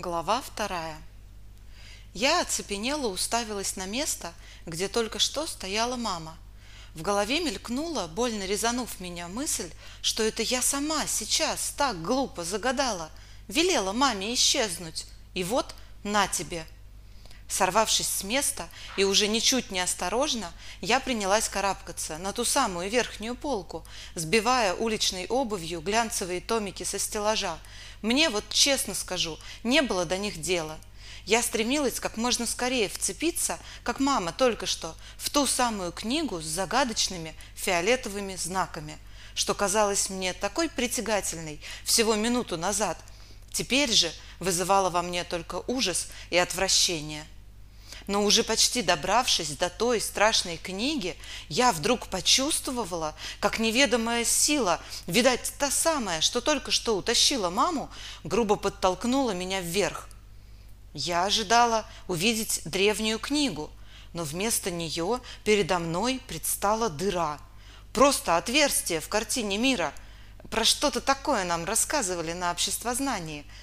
Глава вторая. Я оцепенела уставилась на место, где только что стояла мама. В голове мелькнула, больно резанув меня, мысль, что это я сама сейчас так глупо загадала, велела маме исчезнуть. И вот на тебе. Сорвавшись с места и уже ничуть не осторожно, я принялась карабкаться на ту самую верхнюю полку, сбивая уличной обувью глянцевые томики со стеллажа. Мне вот честно скажу, не было до них дела. Я стремилась как можно скорее вцепиться, как мама только что, в ту самую книгу с загадочными фиолетовыми знаками, что казалось мне такой притягательной всего минуту назад. Теперь же вызывало во мне только ужас и отвращение. Но уже почти добравшись до той страшной книги, я вдруг почувствовала, как неведомая сила, видать, та самая, что только что утащила маму, грубо подтолкнула меня вверх. Я ожидала увидеть древнюю книгу, но вместо нее передо мной предстала дыра. Просто отверстие в картине мира. Про что-то такое нам рассказывали на обществознании –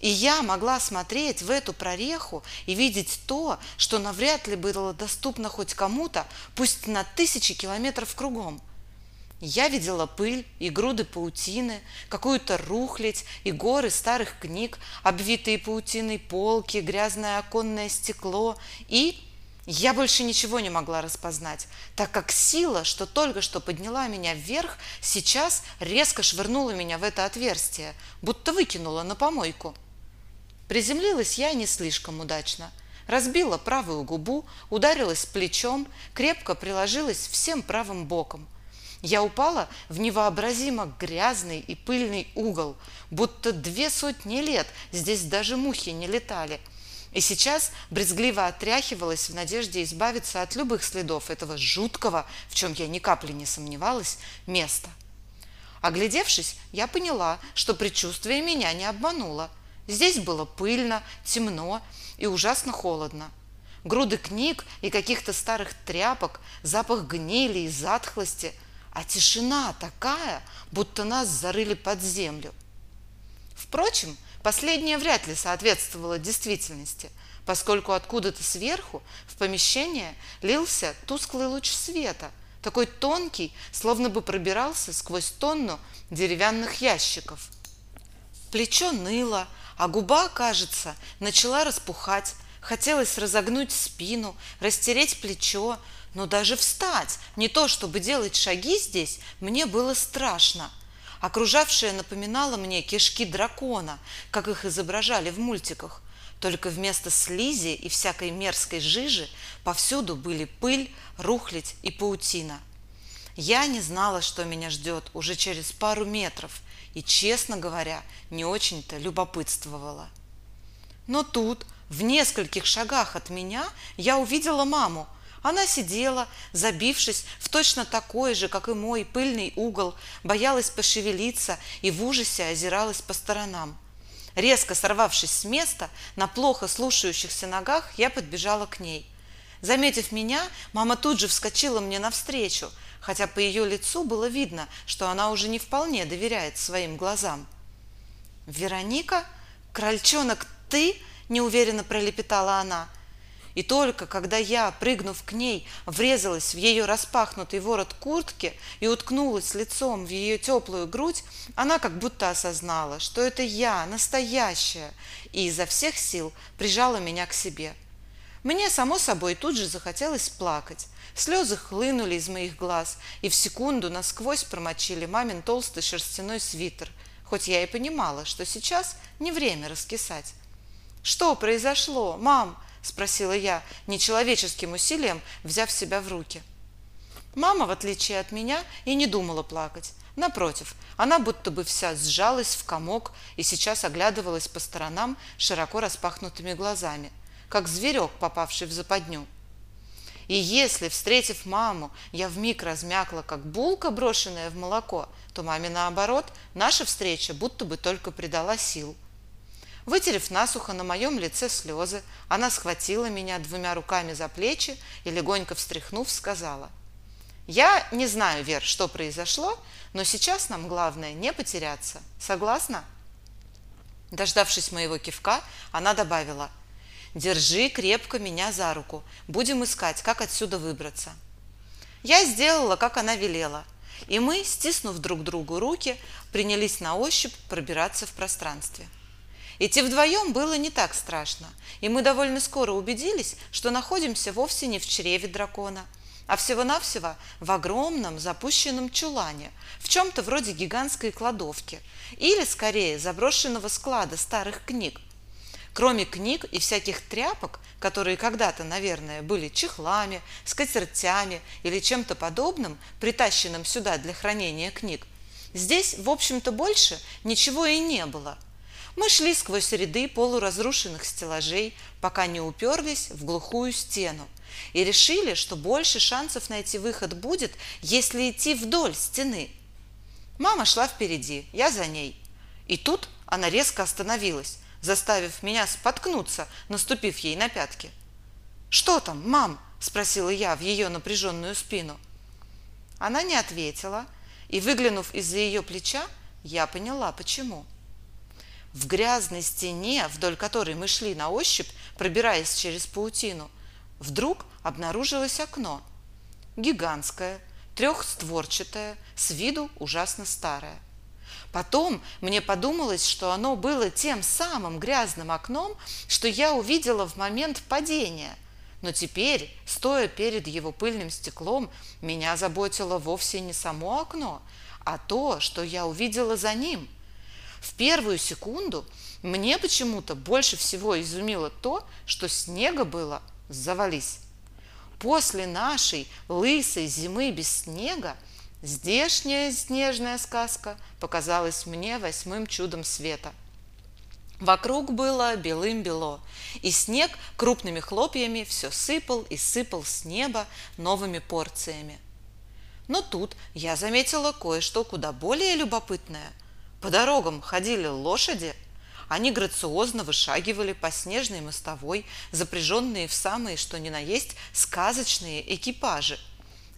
и я могла смотреть в эту прореху и видеть то, что навряд ли было доступно хоть кому-то, пусть на тысячи километров кругом. Я видела пыль и груды паутины, какую-то рухлядь и горы старых книг, обвитые паутиной полки, грязное оконное стекло и... Я больше ничего не могла распознать, так как сила, что только что подняла меня вверх, сейчас резко швырнула меня в это отверстие, будто выкинула на помойку. Приземлилась я не слишком удачно. Разбила правую губу, ударилась плечом, крепко приложилась всем правым боком. Я упала в невообразимо грязный и пыльный угол, будто две сотни лет здесь даже мухи не летали. И сейчас брезгливо отряхивалась в надежде избавиться от любых следов этого жуткого, в чем я ни капли не сомневалась, места. Оглядевшись, я поняла, что предчувствие меня не обмануло – Здесь было пыльно, темно и ужасно холодно. Груды книг и каких-то старых тряпок, запах гнили и затхлости, а тишина такая, будто нас зарыли под землю. Впрочем, последнее вряд ли соответствовало действительности, поскольку откуда-то сверху в помещение лился тусклый луч света, такой тонкий, словно бы пробирался сквозь тонну деревянных ящиков. Плечо ныло, а губа, кажется, начала распухать. Хотелось разогнуть спину, растереть плечо, но даже встать, не то чтобы делать шаги здесь, мне было страшно. Окружавшее напоминало мне кишки дракона, как их изображали в мультиках. Только вместо слизи и всякой мерзкой жижи повсюду были пыль, рухлядь и паутина. Я не знала, что меня ждет уже через пару метров – и, честно говоря, не очень-то любопытствовала. Но тут, в нескольких шагах от меня, я увидела маму. Она сидела, забившись в точно такой же, как и мой, пыльный угол, боялась пошевелиться и в ужасе озиралась по сторонам. Резко сорвавшись с места, на плохо слушающихся ногах, я подбежала к ней. Заметив меня, мама тут же вскочила мне навстречу – хотя по ее лицу было видно, что она уже не вполне доверяет своим глазам. «Вероника? Крольчонок, ты?» – неуверенно пролепетала она. И только когда я, прыгнув к ней, врезалась в ее распахнутый ворот куртки и уткнулась лицом в ее теплую грудь, она как будто осознала, что это я, настоящая, и изо всех сил прижала меня к себе. Мне, само собой, тут же захотелось плакать. Слезы хлынули из моих глаз и в секунду насквозь промочили мамин толстый шерстяной свитер, хоть я и понимала, что сейчас не время раскисать. «Что произошло, мам?» – спросила я, нечеловеческим усилием взяв себя в руки. Мама, в отличие от меня, и не думала плакать. Напротив, она будто бы вся сжалась в комок и сейчас оглядывалась по сторонам широко распахнутыми глазами, как зверек, попавший в западню. И если, встретив маму, я вмиг размякла, как булка, брошенная в молоко, то маме наоборот, наша встреча будто бы только придала сил. Вытерев насухо на моем лице слезы, она схватила меня двумя руками за плечи и, легонько встряхнув, сказала, «Я не знаю, Вер, что произошло, но сейчас нам главное не потеряться. Согласна?» Дождавшись моего кивка, она добавила «Держи крепко меня за руку, будем искать, как отсюда выбраться». Я сделала, как она велела, и мы, стиснув друг другу руки, принялись на ощупь пробираться в пространстве. Идти вдвоем было не так страшно, и мы довольно скоро убедились, что находимся вовсе не в чреве дракона, а всего-навсего в огромном запущенном чулане, в чем-то вроде гигантской кладовки, или, скорее, заброшенного склада старых книг. Кроме книг и всяких тряпок, которые когда-то, наверное, были чехлами, скатертями или чем-то подобным, притащенным сюда для хранения книг, здесь, в общем-то, больше ничего и не было – мы шли сквозь ряды полуразрушенных стеллажей, пока не уперлись в глухую стену и решили, что больше шансов найти выход будет, если идти вдоль стены. Мама шла впереди, я за ней. И тут она резко остановилась, заставив меня споткнуться, наступив ей на пятки. «Что там, мам?» – спросила я в ее напряженную спину. Она не ответила, и, выглянув из-за ее плеча, я поняла, почему. В грязной стене, вдоль которой мы шли на ощупь, пробираясь через паутину, вдруг обнаружилось окно. Гигантское, трехстворчатое, с виду ужасно старое. Потом мне подумалось, что оно было тем самым грязным окном, что я увидела в момент падения. Но теперь, стоя перед его пыльным стеклом, меня заботило вовсе не само окно, а то, что я увидела за ним – в первую секунду мне почему-то больше всего изумило то, что снега было завались. После нашей лысой зимы без снега здешняя снежная сказка показалась мне восьмым чудом света. Вокруг было белым-бело, и снег крупными хлопьями все сыпал и сыпал с неба новыми порциями. Но тут я заметила кое-что куда более любопытное – по дорогам ходили лошади, они грациозно вышагивали по снежной мостовой, запряженные в самые что ни на есть сказочные экипажи.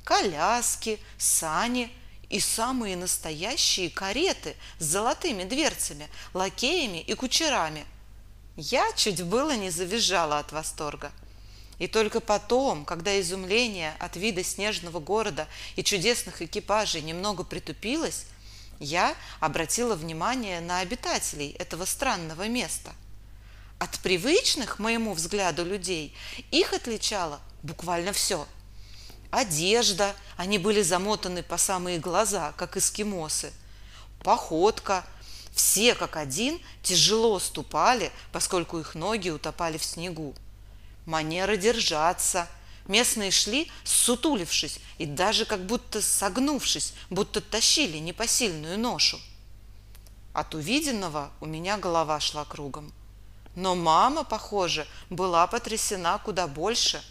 Коляски, сани и самые настоящие кареты с золотыми дверцами, лакеями и кучерами. Я чуть было не завизжала от восторга. И только потом, когда изумление от вида снежного города и чудесных экипажей немного притупилось, я обратила внимание на обитателей этого странного места. От привычных, моему взгляду, людей их отличало буквально все. Одежда, они были замотаны по самые глаза, как эскимосы. Походка, все как один тяжело ступали, поскольку их ноги утопали в снегу. Манера держаться – Местные шли, сутулившись и даже как будто согнувшись, будто тащили непосильную ношу. От увиденного у меня голова шла кругом. Но мама, похоже, была потрясена куда больше.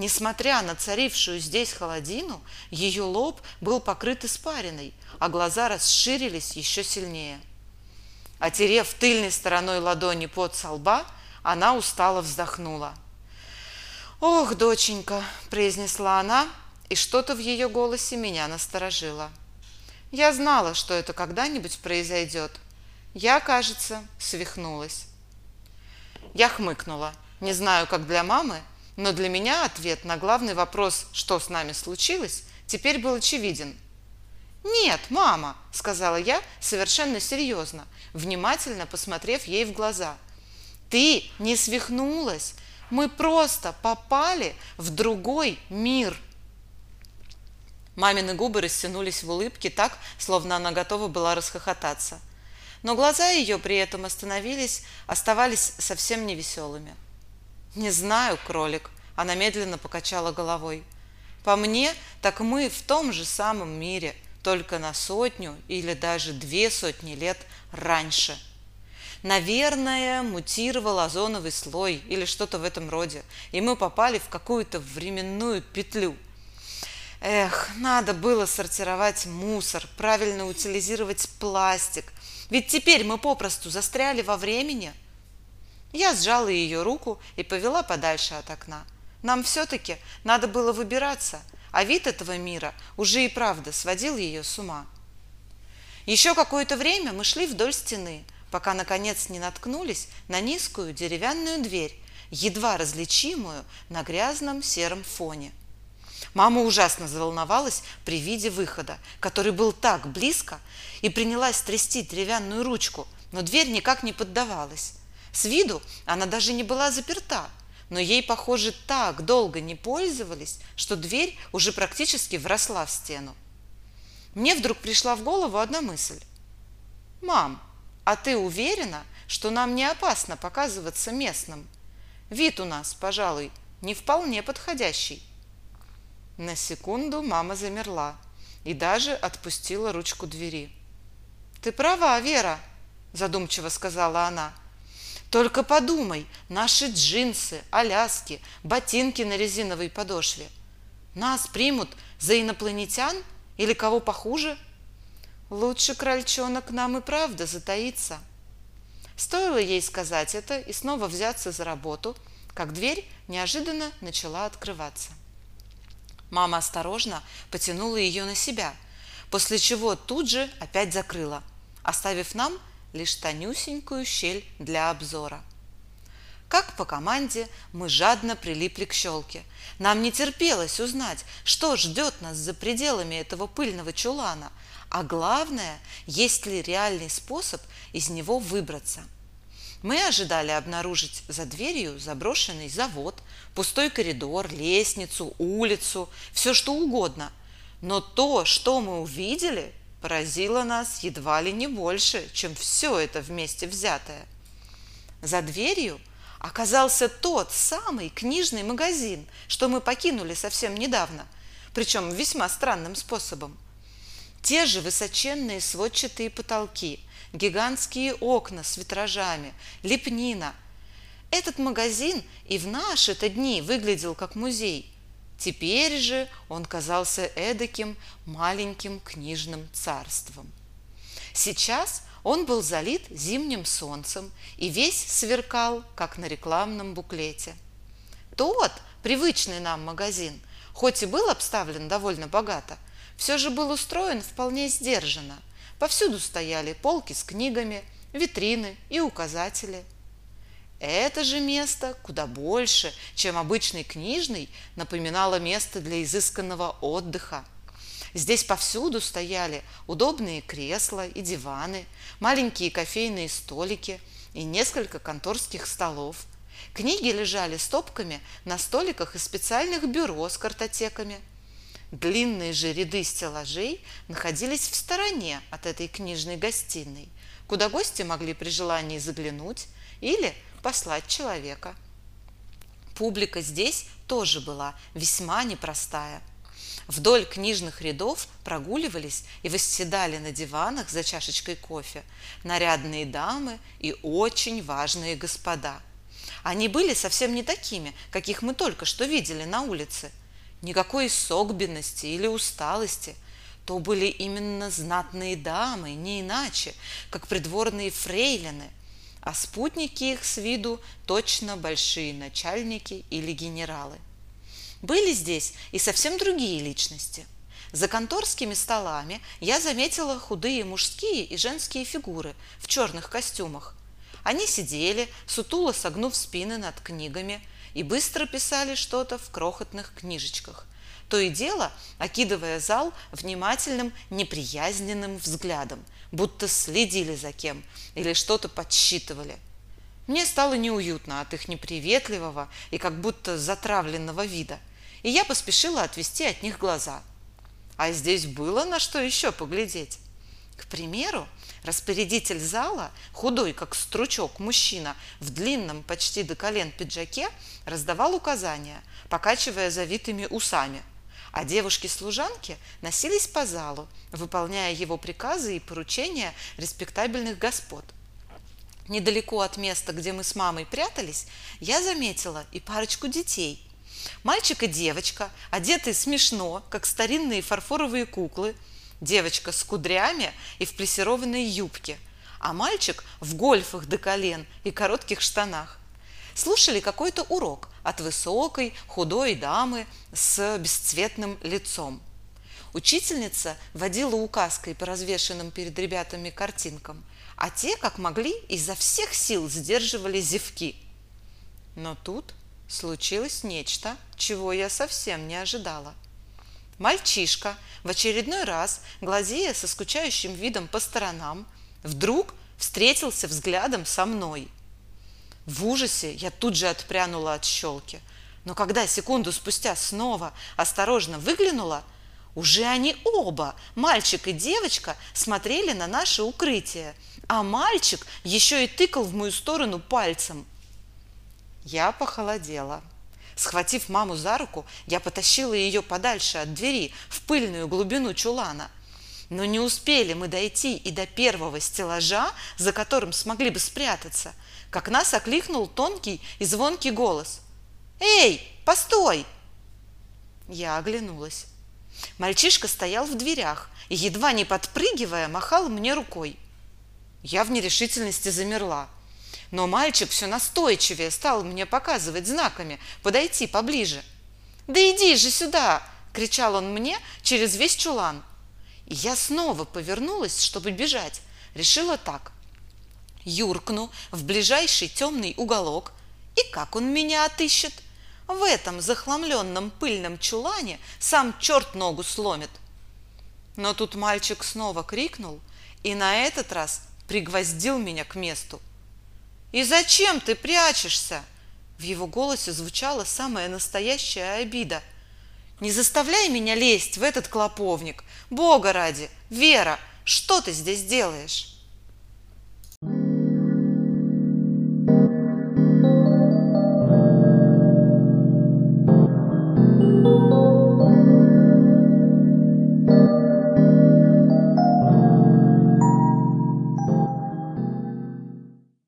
Несмотря на царившую здесь холодину, ее лоб был покрыт испариной, а глаза расширились еще сильнее. Отерев тыльной стороной ладони под со лба, она устало вздохнула – «Ох, доченька!» – произнесла она, и что-то в ее голосе меня насторожило. Я знала, что это когда-нибудь произойдет. Я, кажется, свихнулась. Я хмыкнула. Не знаю, как для мамы, но для меня ответ на главный вопрос, что с нами случилось, теперь был очевиден. «Нет, мама», — сказала я совершенно серьезно, внимательно посмотрев ей в глаза. «Ты не свихнулась, мы просто попали в другой мир. Мамины губы растянулись в улыбке так, словно она готова была расхохотаться. Но глаза ее при этом остановились, оставались совсем невеселыми. «Не знаю, кролик», — она медленно покачала головой. «По мне, так мы в том же самом мире, только на сотню или даже две сотни лет раньше». Наверное, мутировал озоновый слой или что-то в этом роде, и мы попали в какую-то временную петлю. Эх, надо было сортировать мусор, правильно утилизировать пластик, ведь теперь мы попросту застряли во времени. Я сжала ее руку и повела подальше от окна. Нам все-таки надо было выбираться, а вид этого мира уже и правда сводил ее с ума. Еще какое-то время мы шли вдоль стены – пока наконец не наткнулись на низкую деревянную дверь, едва различимую на грязном сером фоне. Мама ужасно заволновалась при виде выхода, который был так близко, и принялась трясти деревянную ручку, но дверь никак не поддавалась. С виду она даже не была заперта, но ей, похоже, так долго не пользовались, что дверь уже практически вросла в стену. Мне вдруг пришла в голову одна мысль. «Мам, а ты уверена, что нам не опасно показываться местным? Вид у нас, пожалуй, не вполне подходящий». На секунду мама замерла и даже отпустила ручку двери. «Ты права, Вера», – задумчиво сказала она. «Только подумай, наши джинсы, аляски, ботинки на резиновой подошве. Нас примут за инопланетян или кого похуже? Лучше крольчонок нам и правда затаится». Стоило ей сказать это и снова взяться за работу, как дверь неожиданно начала открываться. Мама осторожно потянула ее на себя, после чего тут же опять закрыла, оставив нам лишь тонюсенькую щель для обзора. Как по команде мы жадно прилипли к щелке. Нам не терпелось узнать, что ждет нас за пределами этого пыльного чулана, а главное, есть ли реальный способ из него выбраться – мы ожидали обнаружить за дверью заброшенный завод, пустой коридор, лестницу, улицу, все что угодно. Но то, что мы увидели, поразило нас едва ли не больше, чем все это вместе взятое. За дверью оказался тот самый книжный магазин, что мы покинули совсем недавно, причем весьма странным способом. Те же высоченные сводчатые потолки – гигантские окна с витражами, лепнина. Этот магазин и в наши-то дни выглядел как музей. Теперь же он казался эдаким маленьким книжным царством. Сейчас он был залит зимним солнцем и весь сверкал, как на рекламном буклете. Тот, привычный нам магазин, хоть и был обставлен довольно богато, все же был устроен вполне сдержанно – Повсюду стояли полки с книгами, витрины и указатели. Это же место, куда больше, чем обычный книжный, напоминало место для изысканного отдыха. Здесь повсюду стояли удобные кресла и диваны, маленькие кофейные столики и несколько конторских столов. Книги лежали стопками на столиках из специальных бюро с картотеками – Длинные же ряды стеллажей находились в стороне от этой книжной гостиной, куда гости могли при желании заглянуть или послать человека. Публика здесь тоже была весьма непростая. Вдоль книжных рядов прогуливались и восседали на диванах за чашечкой кофе нарядные дамы и очень важные господа. Они были совсем не такими, каких мы только что видели на улице – никакой согбенности или усталости. То были именно знатные дамы, не иначе, как придворные фрейлины, а спутники их с виду точно большие начальники или генералы. Были здесь и совсем другие личности. За конторскими столами я заметила худые мужские и женские фигуры в черных костюмах. Они сидели, сутуло согнув спины над книгами, и быстро писали что-то в крохотных книжечках, то и дело окидывая зал внимательным неприязненным взглядом, будто следили за кем или что-то подсчитывали. Мне стало неуютно от их неприветливого и как будто затравленного вида, и я поспешила отвести от них глаза. А здесь было на что еще поглядеть. К примеру, распорядитель зала, худой как стручок мужчина в длинном почти до колен пиджаке, раздавал указания, покачивая завитыми усами, а девушки-служанки носились по залу, выполняя его приказы и поручения респектабельных господ. Недалеко от места, где мы с мамой прятались, я заметила и парочку детей. Мальчик и девочка, одетые смешно, как старинные фарфоровые куклы – девочка с кудрями и в плессированной юбке, а мальчик в гольфах до колен и коротких штанах. Слушали какой-то урок от высокой, худой дамы с бесцветным лицом. Учительница водила указкой по развешенным перед ребятами картинкам, а те, как могли, изо всех сил сдерживали зевки. Но тут случилось нечто, чего я совсем не ожидала. Мальчишка, в очередной раз, глазея со скучающим видом по сторонам, вдруг встретился взглядом со мной. В ужасе я тут же отпрянула от щелки, но когда секунду спустя снова осторожно выглянула – уже они оба, мальчик и девочка, смотрели на наше укрытие, а мальчик еще и тыкал в мою сторону пальцем. Я похолодела. Схватив маму за руку, я потащила ее подальше от двери, в пыльную глубину чулана. Но не успели мы дойти и до первого стеллажа, за которым смогли бы спрятаться, как нас окликнул тонкий и звонкий голос. «Эй, постой!» Я оглянулась. Мальчишка стоял в дверях и, едва не подпрыгивая, махал мне рукой. Я в нерешительности замерла. Но мальчик все настойчивее стал мне показывать знаками подойти поближе. «Да иди же сюда!» – кричал он мне через весь чулан. Я снова повернулась, чтобы бежать. Решила так. Юркну в ближайший темный уголок, и как он меня отыщет – в этом захламленном пыльном чулане сам черт ногу сломит. Но тут мальчик снова крикнул и на этот раз пригвоздил меня к месту. «И зачем ты прячешься?» В его голосе звучала самая настоящая обида. «Не заставляй меня лезть в этот клоповник! Бога ради! Вера, что ты здесь делаешь?»